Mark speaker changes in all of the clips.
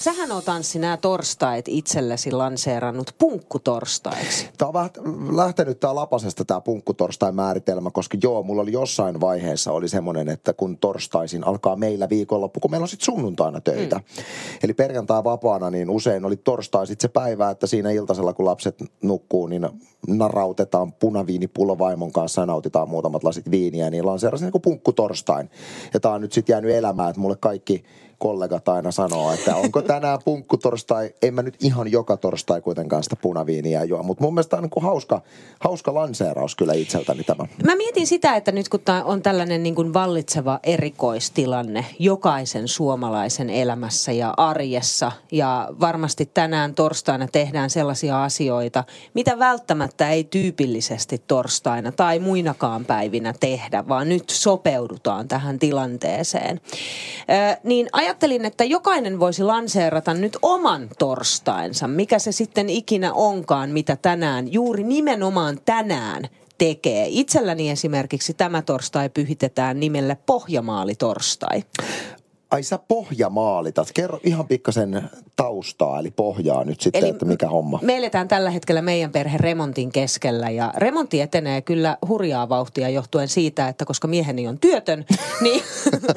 Speaker 1: Sähän on tanssi nämä torstait itsellesi lanseerannut punkkutorstaiksi.
Speaker 2: Tämä on vähän lähtenyt tämä lapasesta tämä punkkutorstain määritelmä, koska joo, mulla oli jossain vaiheessa oli semmoinen, että kun torstaisin alkaa meillä viikonloppu, kun meillä on sitten sunnuntaina töitä. Mm. Eli perjantai vapaana, niin usein oli torstai sitten se päivä, että siinä iltasella kun lapset nukkuu, niin narautetaan punaviinipullo vaimon kanssa ja nautitaan muutamat lasit viiniä, niin lanseerasin niin kuin punkkutorstain. Ja tämä on nyt sitten jäänyt elämään, että mulle kaikki kollegat aina sanoo, että onko tänään punkkutorstai. En mä nyt ihan joka torstai kuitenkaan sitä punaviiniä juo, mutta mun mielestä on niin hauska, hauska lanseeraus kyllä itseltäni tämä.
Speaker 1: Mä mietin sitä, että nyt kun tää on tällainen niin kuin vallitseva erikoistilanne jokaisen suomalaisen elämässä ja arjessa ja varmasti tänään torstaina tehdään sellaisia asioita, mitä välttämättä ei tyypillisesti torstaina tai muinakaan päivinä tehdä, vaan nyt sopeudutaan tähän tilanteeseen. Ö, niin ajattelin, että jokainen voisi lanseerata nyt oman torstainsa, mikä se sitten ikinä onkaan, mitä tänään, juuri nimenomaan tänään tekee. Itselläni esimerkiksi tämä torstai pyhitetään nimelle Pohjamaali-torstai.
Speaker 2: Ai sä pohjamaalitat. Kerro ihan pikkasen taustaa, eli pohjaa nyt sitten, eli että mikä homma.
Speaker 1: Me eletään tällä hetkellä meidän perhe remontin keskellä ja remontti etenee kyllä hurjaa vauhtia johtuen siitä, että koska mieheni on työtön, niin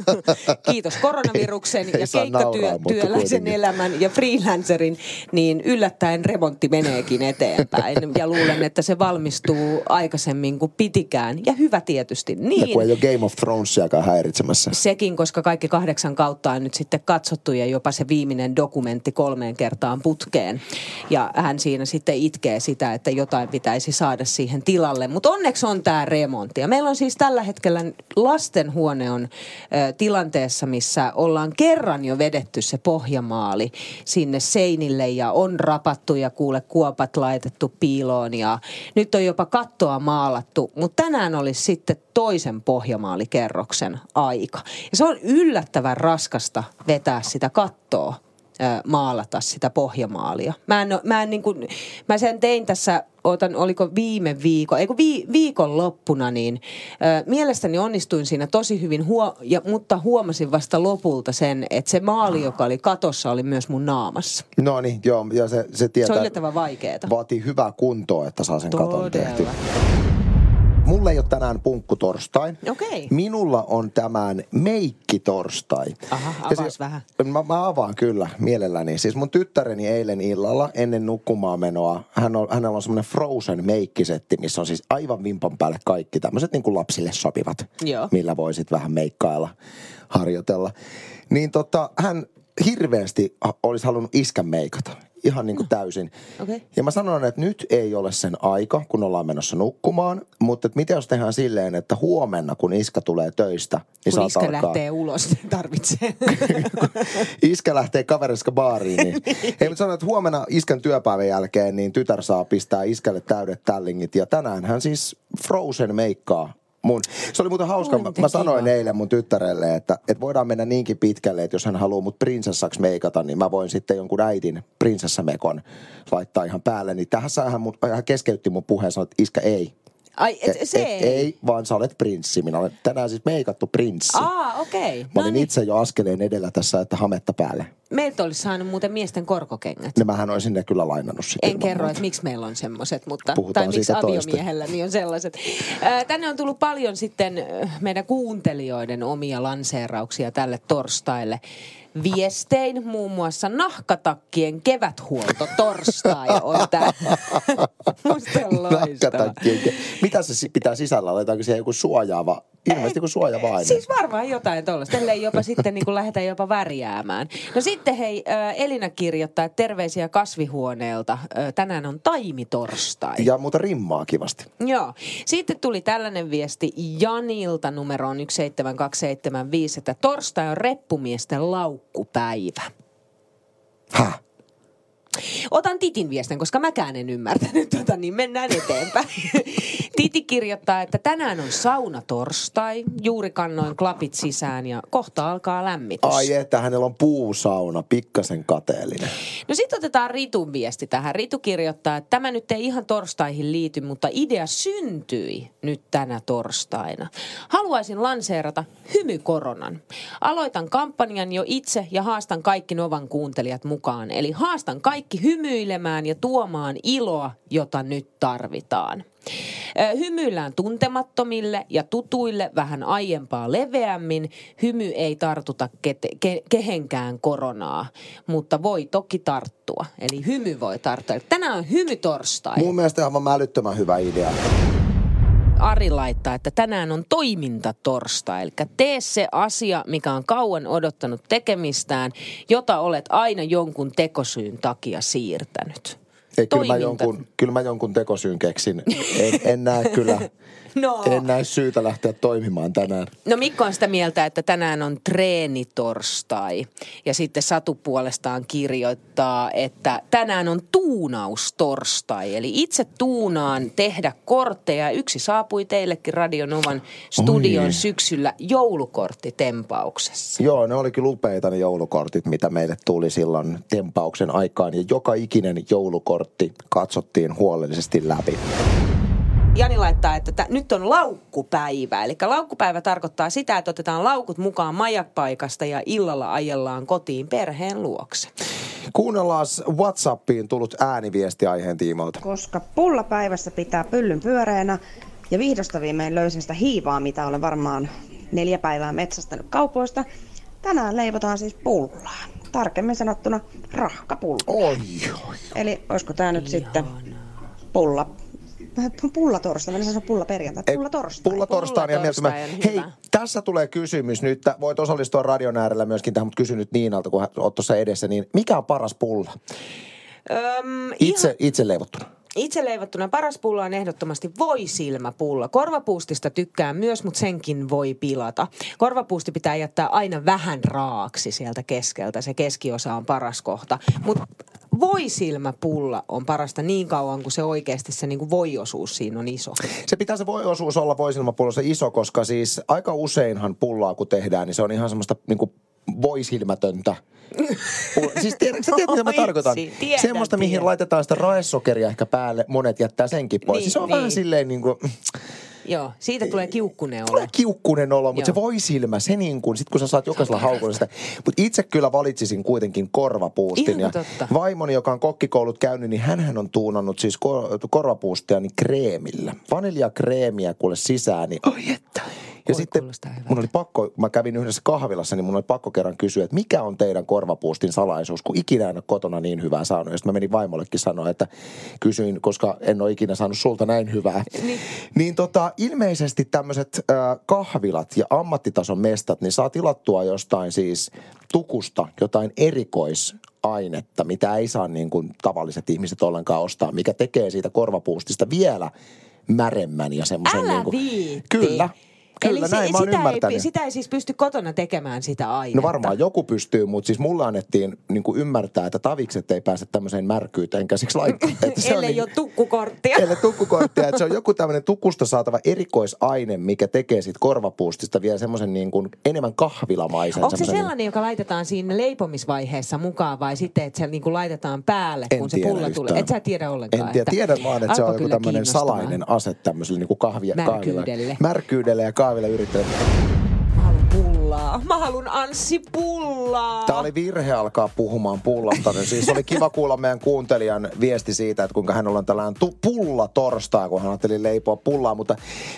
Speaker 1: kiitos koronaviruksen ei, ja keikkatyöläisen elämän ja freelancerin, niin yllättäen remontti meneekin eteenpäin. Ja luulen, että se valmistuu aikaisemmin kuin pitikään. Ja hyvä tietysti. Niin.
Speaker 2: Ja kun ei ole Game of Thronesiakaan häiritsemässä.
Speaker 1: Sekin, koska kaikki kahdeksan kautta on nyt sitten katsottu ja jopa se viimeinen dokumentti kolmeen kertaan putkeen. Ja hän siinä sitten itkee sitä, että jotain pitäisi saada siihen tilalle. Mutta onneksi on tämä remontti. Ja meillä on siis tällä hetkellä lastenhuone on ö, tilanteessa, missä ollaan kerran jo vedetty se pohjamaali sinne seinille ja on rapattu ja kuule kuopat laitettu piiloon ja nyt on jopa kattoa maalattu. Mutta tänään olisi sitten toisen pohjamaalikerroksen aika. Ja se on yllättävän raskasta vetää sitä kattoa maalata sitä pohjamaalia. Mä, en, mä, en niin kuin, mä sen tein tässä, otan, oliko viime viikon, eikö vi, viikon loppuna, niin ö, mielestäni onnistuin siinä tosi hyvin, huo, ja, mutta huomasin vasta lopulta sen, että se maali, joka oli katossa, oli myös mun naamassa.
Speaker 2: No niin, joo, ja se, se tietää.
Speaker 1: Se on yllättävän vaikeaa.
Speaker 2: Vaatii hyvää kuntoa, että saa sen
Speaker 1: Todella.
Speaker 2: katon tehty. Mulla ei ole tänään punkkutorstai.
Speaker 1: Okei.
Speaker 2: Minulla on tämän meikkitorstai.
Speaker 1: Aha,
Speaker 2: Ja se-
Speaker 1: vähän.
Speaker 2: Mä, mä avaan kyllä mielelläni. Siis mun tyttäreni eilen illalla ennen nukkumaan menoa, hän on, hänellä on semmoinen Frozen meikkisetti, missä on siis aivan vimpan päälle kaikki tämmöiset niin kuin lapsille sopivat,
Speaker 1: Joo.
Speaker 2: millä voisit vähän meikkailla, harjoitella. Niin tota, hän hirveästi olisi halunnut iskän meikata. Ihan niin kuin täysin.
Speaker 1: Okei.
Speaker 2: Ja mä sanon, että nyt ei ole sen aika, kun ollaan menossa nukkumaan. Mutta että mitä jos tehdään silleen, että huomenna, kun iskä tulee töistä, niin
Speaker 1: Kun iskä
Speaker 2: alkaa...
Speaker 1: lähtee ulos, niin tarvitsee.
Speaker 2: iskä lähtee kaverissa baariin, niin ei mutta sanon, että huomenna iskän työpäivän jälkeen, niin tytär saa pistää iskälle täydet tällingit. Ja tänään hän siis Frozen meikkaa mun. Se oli muuten hauska. Mä, mä sanoin eilen mun tyttärelle, että, että voidaan mennä niinkin pitkälle, että jos hän haluaa mut prinsessaksi meikata, niin mä voin sitten jonkun äidin prinsessamekon laittaa ihan päälle. Niin tähän hän, mun, hän keskeytti mun puheen ja sanoi, että iskä ei.
Speaker 1: Ai, et,
Speaker 2: Et-
Speaker 1: se
Speaker 2: et,
Speaker 1: ei.
Speaker 2: ei, vaan sä olet prinssi. Minä olen tänään siis meikattu prinssi.
Speaker 1: Aa, okei.
Speaker 2: Mä
Speaker 1: No
Speaker 2: olin
Speaker 1: niin.
Speaker 2: itse jo askeleen edellä tässä, että hametta päälle.
Speaker 1: Meiltä olisi saanut muuten miesten korkokengät.
Speaker 2: Ne mähän olisin ne kyllä lainannut sitten.
Speaker 1: En
Speaker 2: ilman
Speaker 1: kerro, että miksi meillä on semmoiset, mutta,
Speaker 2: Puhutaan
Speaker 1: tai miksi aviomiehellä niin on sellaiset. Tänne on tullut paljon sitten meidän kuuntelijoiden omia lanseerauksia tälle torstaille. Viestein muun muassa nahkatakkien keväthuolto torstai on loistava.
Speaker 2: Nahkatakkien ke- Mitä se pitää sisällä? Laitetaanko siihen joku suojaava? Ilmeisesti joku suojaava aine.
Speaker 1: Siis varmaan jotain tuollaista, ellei jopa sitten niin kuin lähdetään jopa värjäämään. No sitten hei, Elina kirjoittaa, että terveisiä kasvihuoneelta. Tänään on taimitorstai.
Speaker 2: Ja muuta rimmaa kivasti.
Speaker 1: Joo. Sitten tuli tällainen viesti Janilta numeroon 17275, että torstai on reppumiesten laukkupäivä.
Speaker 2: Häh?
Speaker 1: Otan Titin viestin, koska mäkään en ymmärtänyt tota, niin mennään eteenpäin. Titi kirjoittaa, että tänään on sauna torstai, juuri kannoin klapit sisään ja kohta alkaa lämmitys.
Speaker 2: Ai että hänellä on puusauna, pikkasen kateellinen.
Speaker 1: No sitten otetaan Ritun viesti tähän. Ritu kirjoittaa, että tämä nyt ei ihan torstaihin liity, mutta idea syntyi nyt tänä torstaina. Haluaisin lanseerata hymykoronan. Aloitan kampanjan jo itse ja haastan kaikki Novan kuuntelijat mukaan. Eli haastan kaikki hymyilemään ja tuomaan iloa, jota nyt tarvitaan. Hymyillään tuntemattomille ja tutuille vähän aiempaa leveämmin. Hymy ei tartuta kete, ke, kehenkään koronaa, mutta voi toki tarttua. Eli hymy voi tarttua. Tänään on hymytorstai.
Speaker 2: Mun mielestä aivan älyttömän hyvä idea.
Speaker 1: Ari laittaa, että tänään on toimintatorsta. Eli tee se asia, mikä on kauan odottanut tekemistään, jota olet aina jonkun tekosyyn takia siirtänyt.
Speaker 2: Ei, kyllä, mä jonkun, kyllä mä jonkun tekosyyn keksin. En, en näe kyllä No. En näe syytä lähteä toimimaan tänään.
Speaker 1: No Mikko on sitä mieltä, että tänään on treenitorstai. Ja sitten Satu puolestaan kirjoittaa, että tänään on tuunaustorstai. Eli itse tuunaan tehdä kortteja. Yksi saapui teillekin Radionovan studion Oi. syksyllä joulukorttitempauksessa.
Speaker 2: Joo, ne olikin upeita ne joulukortit, mitä meille tuli silloin tempauksen aikaan. Ja joka ikinen joulukortti katsottiin huolellisesti läpi.
Speaker 1: Jani laittaa, että t- nyt on laukkupäivä. Eli laukkupäivä tarkoittaa sitä, että otetaan laukut mukaan majakpaikasta ja illalla ajellaan kotiin perheen luokse.
Speaker 2: Kuunnellaan Whatsappiin tullut ääniviesti aiheen tiimoilta.
Speaker 3: Koska pullapäivässä pitää pyllyn pyöreänä ja vihdosta viimein löysin sitä hiivaa, mitä olen varmaan neljä päivää metsästänyt kaupoista. Tänään leivotaan siis pullaa. Tarkemmin sanottuna rahkapullaa.
Speaker 2: Oi, oi.
Speaker 3: Eli olisiko tämä nyt Ihana. sitten pulla Pulla torstai, mä sanoa pulla perjantai. Pulla torstai.
Speaker 2: Pulla torstai ja mieltä. Hei, tässä tulee kysymys nyt. Voit osallistua radion äärellä myöskin tähän, mutta kysy nyt Niinalta, kun oot tuossa edessä. Niin mikä on paras pulla? Öm, itse, ihan... itse leivottuna.
Speaker 1: Itse leivottuna paras pulla on ehdottomasti voisilmäpulla. Korvapuustista tykkää myös, mutta senkin voi pilata. Korvapuusti pitää jättää aina vähän raaksi sieltä keskeltä. Se keskiosa on paras kohta. Mutta voisilmäpulla on parasta niin kauan, kuin se oikeasti se niin kuin voiosuus siinä on iso.
Speaker 2: Se pitää se voiosuus olla voisilmäpullossa iso, koska siis aika useinhan pullaa kun tehdään, niin se on ihan semmoista niin kuin voisilmätöntä. siis tiedätkö, tiedät, mitä mä tarkoitan? Tiedän, Semmoista, tiedän. mihin laitetaan sitä raesokeria ehkä päälle, monet jättää senkin pois. Niin, siis se on niin. vähän silleen niin kuin...
Speaker 1: Joo, siitä tulee kiukkunen olo.
Speaker 2: Tulee kiukkunen olo, mutta Joo. se voi silmä, se niin kuin, sit kun sä saat jokaisella haukulla sitä. Mutta itse kyllä valitsisin kuitenkin korvapuustin.
Speaker 1: Ihan ja totta.
Speaker 2: vaimoni, joka on kokkikoulut käynyt, niin hän on tuunannut siis kor- korvapuustia niin kreemillä. Vaniljakreemiä kuule sisään, niin oi että. Ja sitten mun oli pakko, mä kävin yhdessä kahvilassa, niin mun oli pakko kerran kysyä, että mikä on teidän korvapuustin salaisuus, kun ikinä en ole kotona niin hyvää saanut. Ja sitten mä menin vaimollekin sanoa, että kysyin, koska en ole ikinä saanut sulta näin hyvää. Niin, niin tota, ilmeisesti tämmöiset äh, kahvilat ja ammattitason mestat, niin saa tilattua jostain siis tukusta jotain erikois ainetta, mitä ei saa niin kuin tavalliset ihmiset ollenkaan ostaa, mikä tekee siitä korvapuustista vielä märemmän ja semmoisen...
Speaker 1: Älä
Speaker 2: niin kuin,
Speaker 1: viitti.
Speaker 2: Kyllä. Kyllä, Eli näin se, mä
Speaker 1: sitä,
Speaker 2: ymmärtänyt.
Speaker 1: ei, sitä ei siis pysty kotona tekemään sitä ainetta.
Speaker 2: No varmaan joku pystyy, mutta siis mulla annettiin niin kuin ymmärtää, että tavikset ei pääse tämmöiseen märkyyteen käsiksi laittaa.
Speaker 1: Ellei niin, ole tukkukorttia.
Speaker 2: Ellei tukkukorttia. Että se on joku tämmöinen tukusta saatava erikoisaine, mikä tekee siitä korvapuustista vielä semmoisen niin kuin enemmän kahvilamaisen.
Speaker 1: Onko se sellainen, joka laitetaan siinä leipomisvaiheessa mukaan vai sitten, että se niin kuin laitetaan päälle, en kun se pulla yhtään. tulee? Et sä tiedä ollenkaan.
Speaker 2: En tiedä. Tiedän vaan, että se on joku tämmöinen salainen ase tämmöiselle niin kuin kahvia,
Speaker 1: märkyydelle.
Speaker 2: Märkyydelle ja la directora.
Speaker 1: Pullaa. Mä haluan Anssi pullaa.
Speaker 2: Tämä oli virhe alkaa puhumaan pullasta. Siis oli kiva kuulla meidän kuuntelijan viesti siitä, että kuinka hän on tällainen tu- pulla torstaa, kun hän ajatteli leipoa pullaa. Mutta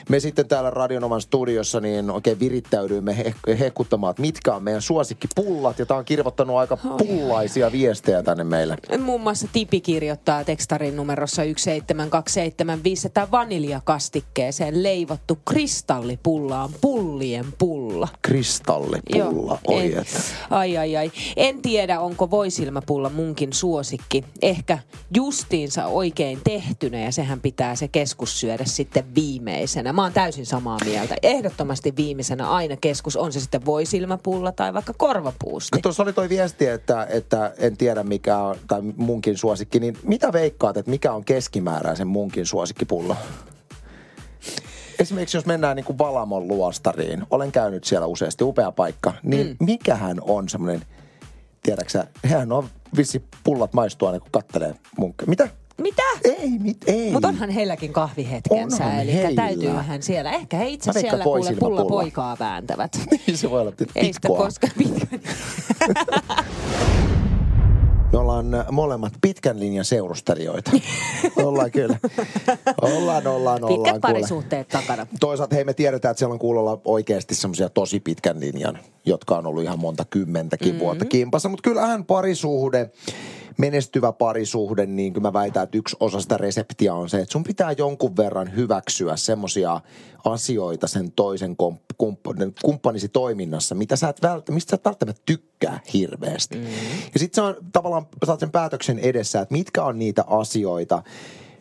Speaker 2: me sitten täällä Radionovan studiossa niin oikein virittäydyimme he- hekuttamaan, että mitkä on meidän suosikkipullat. Ja tämä on kirvoittanut aika pullaisia viestejä tänne meille.
Speaker 1: Muun muassa Tipi kirjoittaa tekstarin numerossa 17275, että vaniljakastikkeeseen leivottu kristallipulla on pullien pulla.
Speaker 2: Kristalli kristallipulla. Oi,
Speaker 1: en,
Speaker 2: että.
Speaker 1: ai ai ai. En tiedä, onko voisilmapulla munkin suosikki. Ehkä justiinsa oikein tehtynä ja sehän pitää se keskus syödä sitten viimeisenä. Mä oon täysin samaa mieltä. Ehdottomasti viimeisenä aina keskus, on se sitten voisilmapulla tai vaikka korvapuusti.
Speaker 2: Tuossa oli toi viesti, että, että en tiedä mikä on, tai munkin suosikki, niin mitä veikkaat, että mikä on keskimääräisen munkin suosikkipulla? Esimerkiksi jos mennään niin kuin Valamon luostariin, olen käynyt siellä useasti, upea paikka, niin mm. mikähän on semmoinen, tiedäksä, hän on vissi pullat maistua aina kun kattelee munkkeja. Mitä?
Speaker 1: Mitä?
Speaker 2: Ei, mit, ei.
Speaker 1: Mutta onhan heilläkin kahvihetkensä,
Speaker 2: Onhan
Speaker 1: eli
Speaker 2: heillä.
Speaker 1: täytyyhän siellä. Ehkä he itse siellä kuule
Speaker 2: voisilmapulla.
Speaker 1: pulla poikaa vääntävät.
Speaker 2: Niin se voi olla
Speaker 1: Ei sitä
Speaker 2: pitkoa.
Speaker 1: koskaan pitkä.
Speaker 2: Me ollaan äh, molemmat pitkän linjan seurustelijoita. ollaan kyllä. Ollaan, ollaan, ollaan.
Speaker 1: Pitkät parisuhteet takana.
Speaker 2: Toisaalta hei me tiedetään, että siellä on kuulolla oikeasti semmoisia tosi pitkän linjan, jotka on ollut ihan monta kymmentäkin mm-hmm. vuotta kimpassa. Mutta kyllähän parisuhde, menestyvä parisuhde, niin kyllä mä väitän, että yksi osa sitä reseptiä on se, että sun pitää jonkun verran hyväksyä semmoisia asioita sen toisen komp- kumppan- kumppanisi toiminnassa, mitä sä et vält- mistä sä et välttämättä tykkää hirveästi. Mm-hmm. Ja sitten se on tavallaan, saat sen päätöksen edessä, että mitkä on niitä asioita,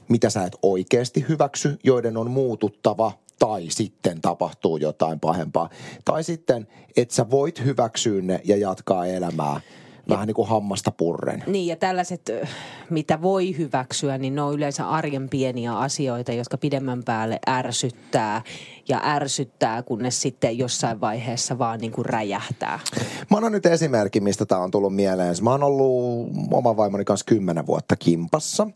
Speaker 2: mitä sä et oikeasti hyväksy, joiden on muututtava tai sitten tapahtuu jotain pahempaa. Tai sitten, että sä voit hyväksyä ne ja jatkaa elämää vähän niin kuin hammasta purren.
Speaker 1: Niin ja tällaiset, mitä voi hyväksyä, niin ne on yleensä arjen pieniä asioita, jotka pidemmän päälle ärsyttää ja ärsyttää, kunnes sitten jossain vaiheessa vaan niin kuin räjähtää.
Speaker 2: Mä annan nyt esimerkki, mistä tämä on tullut mieleen. Mä oon ollut oman vaimoni kanssa kymmenen vuotta kimpassa.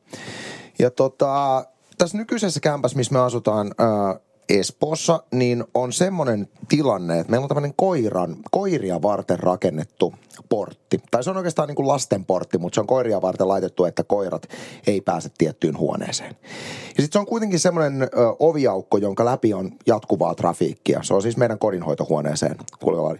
Speaker 2: Ja tota, tässä nykyisessä kämpässä, missä me asutaan ää, Espoossa, niin on semmoinen tilanne, että meillä on tämmöinen koiran, koiria varten rakennettu portti. Tai se on oikeastaan niin kuin lasten portti, mutta se on koiria varten laitettu, että koirat ei pääse tiettyyn huoneeseen. Ja sitten se on kuitenkin semmoinen ö, oviaukko, jonka läpi on jatkuvaa trafiikkia. Se on siis meidän kodinhoitohuoneeseen kulkeva.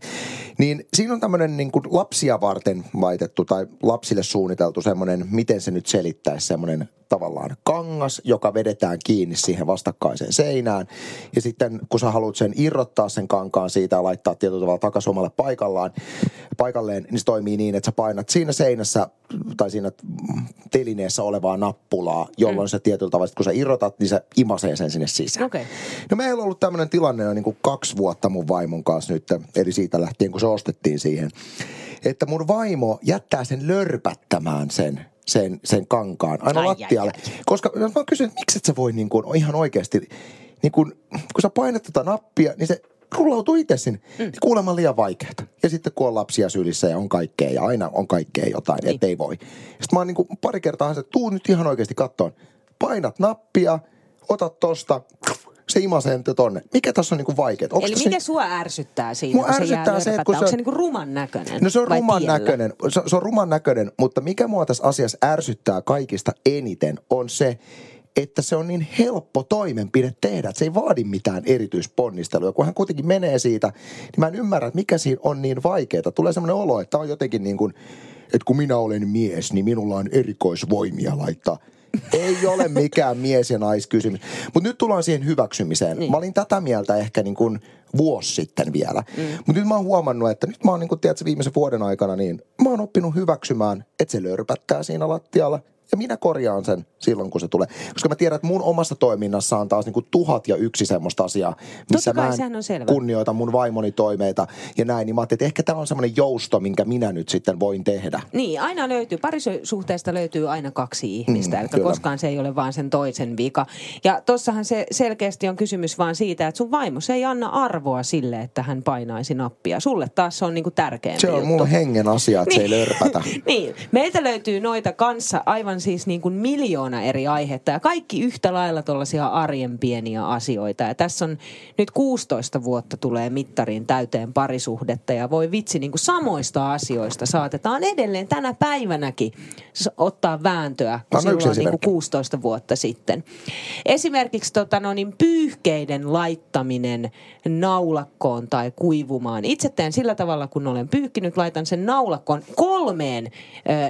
Speaker 2: Niin siinä on tämmöinen niin kuin lapsia varten laitettu tai lapsille suunniteltu semmoinen, miten se nyt selittäisi, semmoinen tavallaan kangas, joka vedetään kiinni siihen vastakkaiseen seinään. Ja sitten kun sä haluat sen irrottaa sen kankaan siitä ja laittaa tietyllä tavalla takaisin omalle paikallaan, paikalleen, niin se toimii niin, että sä painat siinä seinässä tai siinä telineessä olevaa nappulaa, jolloin mm. se tietyllä tavalla, kun sä irrotat, niin se imasee sen sinne sisään.
Speaker 1: Okei.
Speaker 2: No meillä on ollut tämmöinen tilanne jo niin kuin kaksi vuotta mun vaimon kanssa nyt, eli siitä lähtien, kun se ostettiin siihen, että mun vaimo jättää sen lörpättämään sen sen, sen kankaan aina
Speaker 1: Ai, ai,
Speaker 2: lattialle.
Speaker 1: ai.
Speaker 2: Koska mä kysyn, että miksi et sä voi niin kuin, ihan oikeasti, niin kuin, kun sä painat tätä nappia, niin se rullautuu itse sinne. Mm. Kuulemma liian vaikeaa. Ja sitten kun on lapsia sylissä ja on kaikkea ja aina on kaikkea jotain, niin. ettei voi. Sitten mä oon niin kuin pari kertaa se, että tuu nyt ihan oikeasti kattoon. Painat nappia, otat tosta, se imasee tonne. Mikä tässä on niin kuin vaikeaa?
Speaker 1: Eli mikä sua ärsyttää siinä,
Speaker 2: Mua
Speaker 1: kun se
Speaker 2: ärsyttää
Speaker 1: jää
Speaker 2: se, että kun
Speaker 1: Onko
Speaker 2: se-
Speaker 1: se niinku ruman näköinen?
Speaker 2: No se on ruman
Speaker 1: tiellä?
Speaker 2: näköinen. Se, se on ruman näköinen, mutta mikä mua tässä asiassa ärsyttää kaikista eniten on se, että se on niin helppo toimenpide tehdä, että se ei vaadi mitään erityisponnistelua. Kun hän kuitenkin menee siitä, niin mä en ymmärrä, että mikä siinä on niin vaikeaa. Tulee semmoinen olo, että on jotenkin niin kuin, että kun minä olen mies, niin minulla on erikoisvoimia laittaa. Ei ole mikään mies- ja naiskysymys. Mutta nyt tullaan siihen hyväksymiseen. Niin. Mä olin tätä mieltä ehkä niin kuin vuosi sitten vielä. Mm. Mutta nyt mä oon huomannut, että nyt mä oon niin kuin, tiedätkö, viimeisen vuoden aikana, niin mä oon oppinut hyväksymään, että se lörpättää siinä lattialla. Ja minä korjaan sen silloin, kun se tulee. Koska mä tiedän, että mun omassa toiminnassa on taas niin kuin tuhat ja yksi semmoista asiaa, missä
Speaker 1: kai,
Speaker 2: mä
Speaker 1: sehän on
Speaker 2: en
Speaker 1: selvä.
Speaker 2: kunnioita mun vaimoni toimeita ja näin. Niin mä ajattelin, että ehkä tämä on semmoinen jousto, minkä minä nyt sitten voin tehdä.
Speaker 1: Niin, aina löytyy, parisuhteesta löytyy aina kaksi ihmistä,
Speaker 2: Mm, kyllä.
Speaker 1: koskaan se ei ole vaan sen toisen vika. Ja tossahan se selkeästi on kysymys vaan siitä, että sun vaimo se ei anna arvoa sille, että hän painaisi nappia. Sulle taas se on niinku tärkeämpi
Speaker 2: Se on
Speaker 1: juttu.
Speaker 2: mun hengen asia, että se ei lörpätä.
Speaker 1: niin, meiltä löytyy noita kanssa aivan siis niin kuin miljoona eri aihetta ja kaikki yhtä lailla tuollaisia arjen pieniä asioita. Ja tässä on nyt 16 vuotta tulee mittariin täyteen parisuhdetta ja voi vitsi niin kuin samoista asioista saatetaan edelleen tänä päivänäkin ottaa vääntöä,
Speaker 2: yksi
Speaker 1: silloin niin kuin
Speaker 2: esimerkki.
Speaker 1: 16 vuotta sitten. Esimerkiksi tota, no niin, pyyhkeiden laittaminen naulakkoon tai kuivumaan. Itse teen sillä tavalla, kun olen pyyhkinyt, laitan sen naulakkoon kolmeen ö,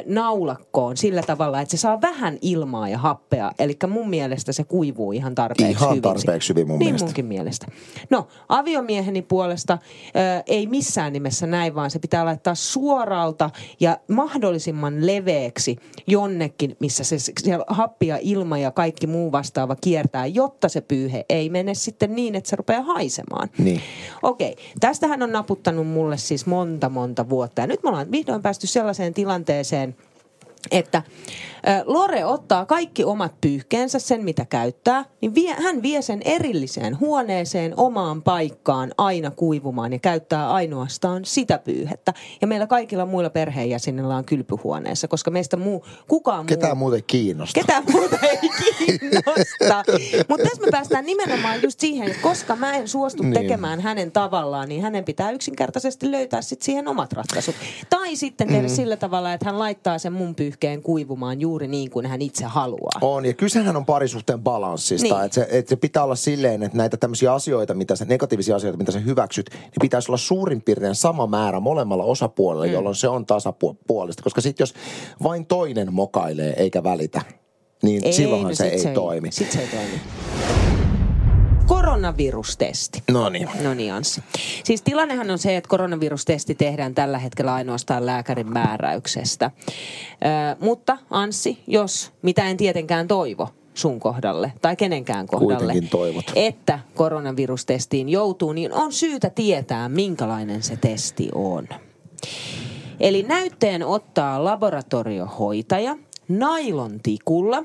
Speaker 1: naulakkoon sillä tavalla, että se saa vähän ilmaa ja happea. Eli mun mielestä se kuivuu ihan tarpeeksi
Speaker 2: Ihan
Speaker 1: hyvin.
Speaker 2: tarpeeksi hyvin mun
Speaker 1: niin
Speaker 2: mielestä.
Speaker 1: munkin mielestä. No, aviomieheni puolesta ö, ei missään nimessä näin, vaan se pitää laittaa suoralta ja mahdollisimman leveäksi jonnekin, missä se siellä happi ja ilma ja kaikki muu vastaava kiertää, jotta se pyyhe ei mene sitten niin, että se rupeaa haisemaan.
Speaker 2: Niin.
Speaker 1: Okei, tästähän on naputtanut mulle siis monta monta vuotta. Ja nyt me ollaan vihdoin päästy sellaiseen tilanteeseen, että Lore ottaa kaikki omat pyyhkeensä, sen mitä käyttää, niin vie, hän vie sen erilliseen huoneeseen omaan paikkaan aina kuivumaan ja käyttää ainoastaan sitä pyyhettä. Ja meillä kaikilla muilla perheenjäsenillä on kylpyhuoneessa, koska meistä muu, kukaan muu...
Speaker 2: Ketään muuten kiinnostaa.
Speaker 1: Ketään muuta ei kiinnosta. Mutta tässä me päästään nimenomaan just siihen, että koska mä en suostu
Speaker 2: niin.
Speaker 1: tekemään hänen tavallaan, niin hänen pitää yksinkertaisesti löytää sit siihen omat ratkaisut. Tai sitten tehdä mm. sillä tavalla, että hän laittaa sen mun pyyhkeen kuivumaan juuri niin kuin hän itse haluaa.
Speaker 2: On, ja kysehän on parisuhteen balanssista.
Speaker 1: Niin.
Speaker 2: Että se, että se pitää olla silleen, että näitä tämmöisiä asioita, mitä sä, negatiivisia asioita, mitä sä hyväksyt, niin pitäisi olla suurin piirtein sama määrä molemmalla osapuolella, mm. jolloin se on tasapuolista. Koska sitten jos vain toinen mokailee eikä välitä, niin
Speaker 1: Ei,
Speaker 2: silloinhan
Speaker 1: no
Speaker 2: se
Speaker 1: sit
Speaker 2: ei, toimi.
Speaker 1: Sit se ei toimi. Koronavirustesti.
Speaker 2: No niin.
Speaker 1: No niin, Anssi. Siis tilannehan on se, että koronavirustesti tehdään tällä hetkellä ainoastaan lääkärin määräyksestä. Ö, mutta Anssi, jos, mitä en tietenkään toivo sun kohdalle tai kenenkään kohdalle, että koronavirustestiin joutuu, niin on syytä tietää, minkälainen se testi on. Eli näytteen ottaa laboratoriohoitaja nailon tikulla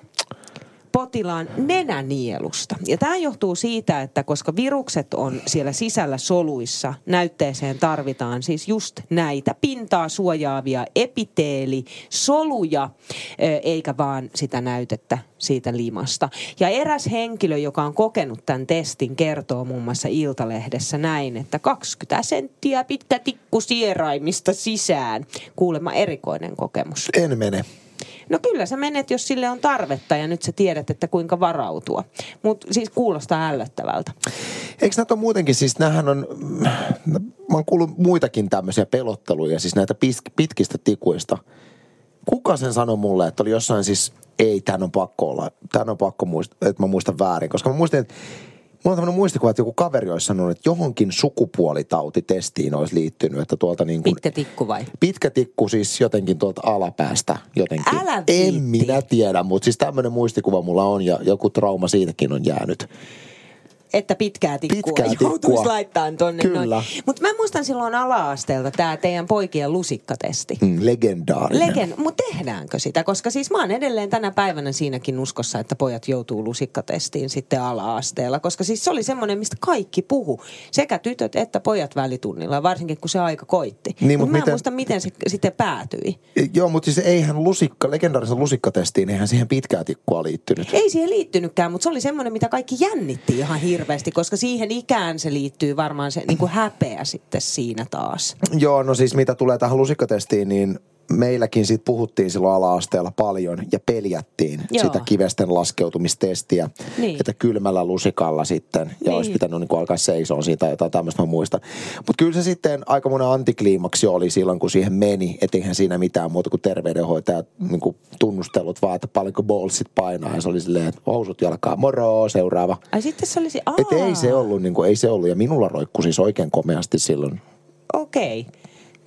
Speaker 1: potilaan nenänielusta. Ja tämä johtuu siitä, että koska virukset on siellä sisällä soluissa, näytteeseen tarvitaan siis just näitä pintaa suojaavia epiteelisoluja, eikä vaan sitä näytettä siitä limasta. Ja eräs henkilö, joka on kokenut tämän testin, kertoo muun muassa Iltalehdessä näin, että 20 senttiä pitkä tikku sieraimista sisään. Kuulemma erikoinen kokemus.
Speaker 2: En mene.
Speaker 1: No kyllä sä menet, jos sille on tarvetta ja nyt sä tiedät, että kuinka varautua. Mutta siis kuulostaa ällöttävältä.
Speaker 2: Eikö näitä muutenkin, siis näähän on, mä oon kuullut muitakin tämmöisiä pelotteluja, siis näitä pitkistä tikuista. Kuka sen sanoi mulle, että oli jossain siis, ei, tämän on pakko olla, tämän on pakko muistaa, että mä muistan väärin. Koska mä muistin, että mulla on tämmöinen muistikuva, että joku kaveri olisi sanonut, että johonkin sukupuolitautitestiin olisi liittynyt, että tuolta niin kuin,
Speaker 1: Pitkä tikku vai?
Speaker 2: Pitkä tikku siis jotenkin tuolta alapäästä jotenkin.
Speaker 1: Älä
Speaker 2: en
Speaker 1: viitti.
Speaker 2: minä tiedä, mutta siis tämmöinen muistikuva mulla on ja joku trauma siitäkin on jäänyt.
Speaker 1: Että pitkää tikkua
Speaker 2: Pitkää
Speaker 1: joutuisi laittaa tonne.
Speaker 2: Kyllä.
Speaker 1: Mutta mä muistan silloin ala-asteelta tämä teidän poikien lusikkatesti.
Speaker 2: Mm, legendaarinen.
Speaker 1: Legen, mutta tehdäänkö sitä? Koska siis mä oon edelleen tänä päivänä siinäkin uskossa, että pojat joutuu lusikkatestiin sitten ala-asteella. Koska siis se oli semmoinen, mistä kaikki puhu. Sekä tytöt että pojat välitunnilla, varsinkin kun se aika koitti.
Speaker 2: Niin,
Speaker 1: Mut
Speaker 2: mut
Speaker 1: mä en
Speaker 2: miten-
Speaker 1: muista, miten se sitten päätyi.
Speaker 2: Joo, mutta siis eihän lusikka, legendaarisen lusikkatestiin, eihän siihen pitkää tikkua liittynyt.
Speaker 1: Ei siihen liittynytkään, mutta se oli semmoinen, mitä kaikki jännitti ihan hirveästi, koska siihen ikään se liittyy varmaan se niin kuin häpeä sitten siinä taas.
Speaker 2: Joo, no siis mitä tulee tähän lusikkatestiin, niin meilläkin siitä puhuttiin silloin ala-asteella paljon ja peljättiin
Speaker 1: Joo.
Speaker 2: sitä kivesten laskeutumistestiä,
Speaker 1: Niin.
Speaker 2: että kylmällä lusikalla sitten, ja
Speaker 1: Niin.
Speaker 2: olisi pitänyt niin alkaa seisoa siitä jotain tämmöistä mä muistan. Mutta kyllä se sitten aika monen antikliimaksi oli silloin, kun siihen meni, et eihän siinä mitään muuta kuin terveydenhoitajat niin kuin tunnustelut vaan, että paljonko ballsit painaa, ja se oli silleen, että housut jalkaa, moro, seuraava.
Speaker 1: Ai sitten se olisi, aa,
Speaker 2: Et ei se ollut, niin kuin, ei se ollut, ja minulla roikku siis oikein komeasti silloin.
Speaker 1: Okei.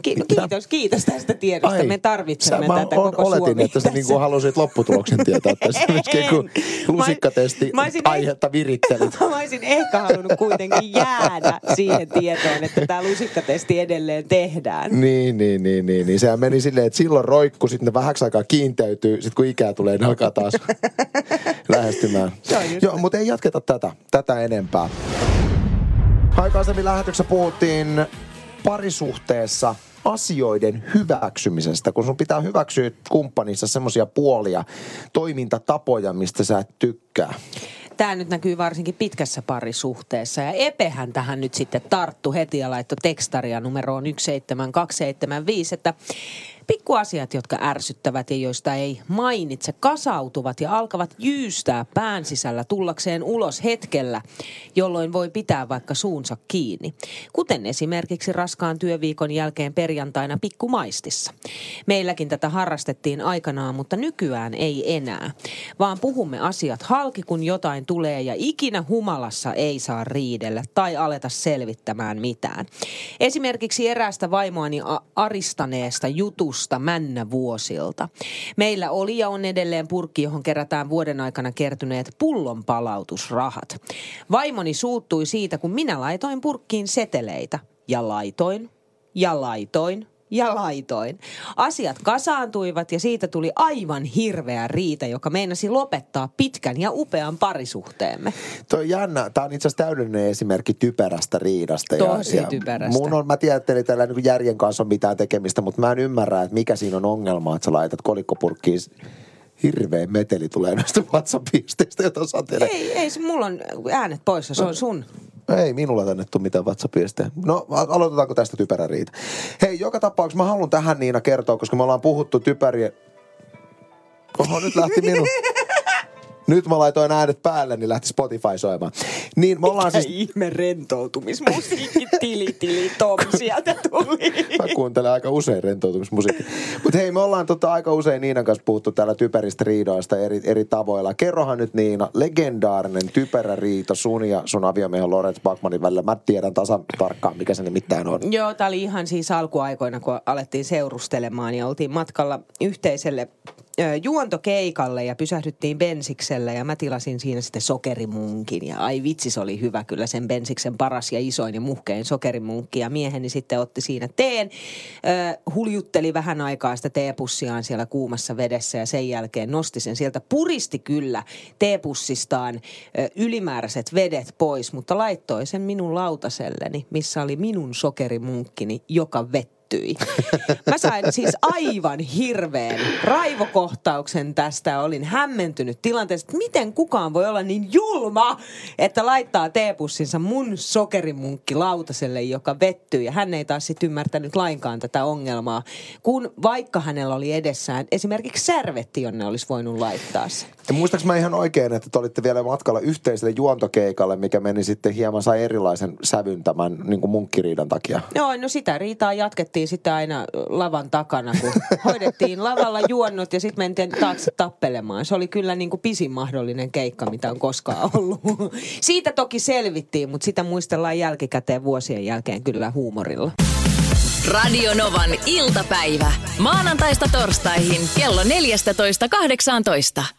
Speaker 1: Ki- no kiitos, kiitos tästä tiedosta.
Speaker 2: Ai,
Speaker 1: Me tarvitsemme
Speaker 2: sä, mä
Speaker 1: tätä
Speaker 2: on,
Speaker 1: koko
Speaker 2: oletin,
Speaker 1: Suomi
Speaker 2: että sä
Speaker 1: tässä.
Speaker 2: niinku halusit lopputuloksen tietää tässä myöskin, kun
Speaker 1: Mä-
Speaker 2: lusikkatesti
Speaker 1: mä olisin-
Speaker 2: aihetta virittelit.
Speaker 1: Mä olisin ehkä halunnut kuitenkin jäädä siihen tietoon, että tämä lusikkatesti edelleen tehdään.
Speaker 2: Niin, niin, niin, niin, niin. Sehän meni silleen, että silloin roikku, sitten ne vähäksi aikaa kiinteytyy, sitten kun ikää tulee, ne alkaa taas lähestymään. Joo, mutta ei jatketa tätä, tätä enempää. Aikaisemmin lähetyksessä puhuttiin parisuhteessa asioiden hyväksymisestä, kun sun pitää hyväksyä kumppanissa semmoisia puolia, toimintatapoja, mistä sä et tykkää.
Speaker 1: Tämä nyt näkyy varsinkin pitkässä parisuhteessa. Ja Epehän tähän nyt sitten tarttu heti ja laittoi tekstaria numeroon 17275, että Pikkuasiat, jotka ärsyttävät ja joista ei mainitse, kasautuvat ja alkavat jyystää pään sisällä tullakseen ulos hetkellä, jolloin voi pitää vaikka suunsa kiinni. Kuten esimerkiksi raskaan työviikon jälkeen perjantaina pikkumaistissa. Meilläkin tätä harrastettiin aikanaan, mutta nykyään ei enää. Vaan puhumme asiat halki, kun jotain tulee ja ikinä humalassa ei saa riidellä tai aleta selvittämään mitään. Esimerkiksi eräästä vaimoani aristaneesta jutusta männävuosilta. Meillä oli ja on edelleen purkki, johon kerätään vuoden aikana kertyneet pullon palautusrahat. Vaimoni suuttui siitä, kun minä laitoin purkkiin seteleitä. Ja laitoin, ja laitoin, ja laitoin. Asiat kasaantuivat ja siitä tuli aivan hirveä riita, joka meinasi lopettaa pitkän ja upean parisuhteemme.
Speaker 2: Tuo jännä. Tämä on itse asiassa täydellinen esimerkki typerästä riidasta.
Speaker 1: Tosi
Speaker 2: ja, ja
Speaker 1: typerästä.
Speaker 2: Mun on, mä tiedän, että tällä niin järjen kanssa on mitään tekemistä, mutta mä en ymmärrä, että mikä siinä on ongelma, että sä laitat kolikkopurkkiin hirveä meteli tulee näistä WhatsApp-pisteistä, jota
Speaker 1: Ei, ei, se, mulla on äänet poissa, se on sun.
Speaker 2: Ei minulla tänne tule mitään WhatsApp-viestejä. No, aloitetaanko tästä typerä riita? Hei, joka tapauksessa mä haluan tähän Niina kertoa, koska me ollaan puhuttu typerien... Oho, nyt lähti minun. Nyt mä laitoin äänet päälle, niin lähti Spotify soimaan. Niin me ollaan
Speaker 1: Mikä
Speaker 2: siis...
Speaker 1: ihme rentoutumismusiikki, tili, tili, Tom sieltä tuli.
Speaker 2: Mä kuuntelen aika usein rentoutumismusiikkia. Mutta hei, me ollaan tota aika usein Niinan kanssa puhuttu täällä typeristä riidoista eri, eri tavoilla. Kerrohan nyt Niina, legendaarinen typerä riito sun ja sun aviomiehen Lorenz Backmanin välillä. Mä tiedän tasan tarkkaan, mikä se nimittäin on.
Speaker 1: Joo, tää oli ihan siis alkuaikoina, kun alettiin seurustelemaan ja oltiin matkalla yhteiselle juontokeikalle ja pysähdyttiin Bensikselle ja mä tilasin siinä sitten sokerimunkin. Ja ai vitsi, se oli hyvä kyllä sen Bensiksen paras ja isoin ja muhkein sokerimunkki. Ja mieheni sitten otti siinä teen, huljutteli vähän aikaa sitä teepussiaan siellä kuumassa vedessä ja sen jälkeen nosti sen sieltä. Puristi kyllä teepussistaan ylimääräiset vedet pois, mutta laittoi sen minun lautaselleni, missä oli minun sokerimunkkini, joka vettyi. Mä sain siis aivan hirveän raivokohtauksen tästä ja olin hämmentynyt tilanteesta, että miten kukaan voi olla niin julma, että laittaa teepussinsa mun sokerimunkki lautaselle, joka vettyy. Ja hän ei taas sit ymmärtänyt lainkaan tätä ongelmaa, kun vaikka hänellä oli edessään esimerkiksi servetti, jonne olisi voinut laittaa se.
Speaker 2: Ja muistaaks mä ihan oikein, että te olitte vielä matkalla yhteiselle juontokeikalle, mikä meni sitten hieman sai erilaisen sävyn tämän niin kuin munkkiriidan takia?
Speaker 1: Joo, no sitä riitaa jatkettiin sitten aina lavan takana, kun hoidettiin lavalla juonnot ja sitten mentiin taakse tappelemaan. Se oli kyllä niin kuin pisin mahdollinen keikka, mitä on koskaan ollut. Siitä toki selvittiin, mutta sitä muistellaan jälkikäteen vuosien jälkeen kyllä huumorilla.
Speaker 4: Radio Novan iltapäivä. Maanantaista torstaihin kello 14.18.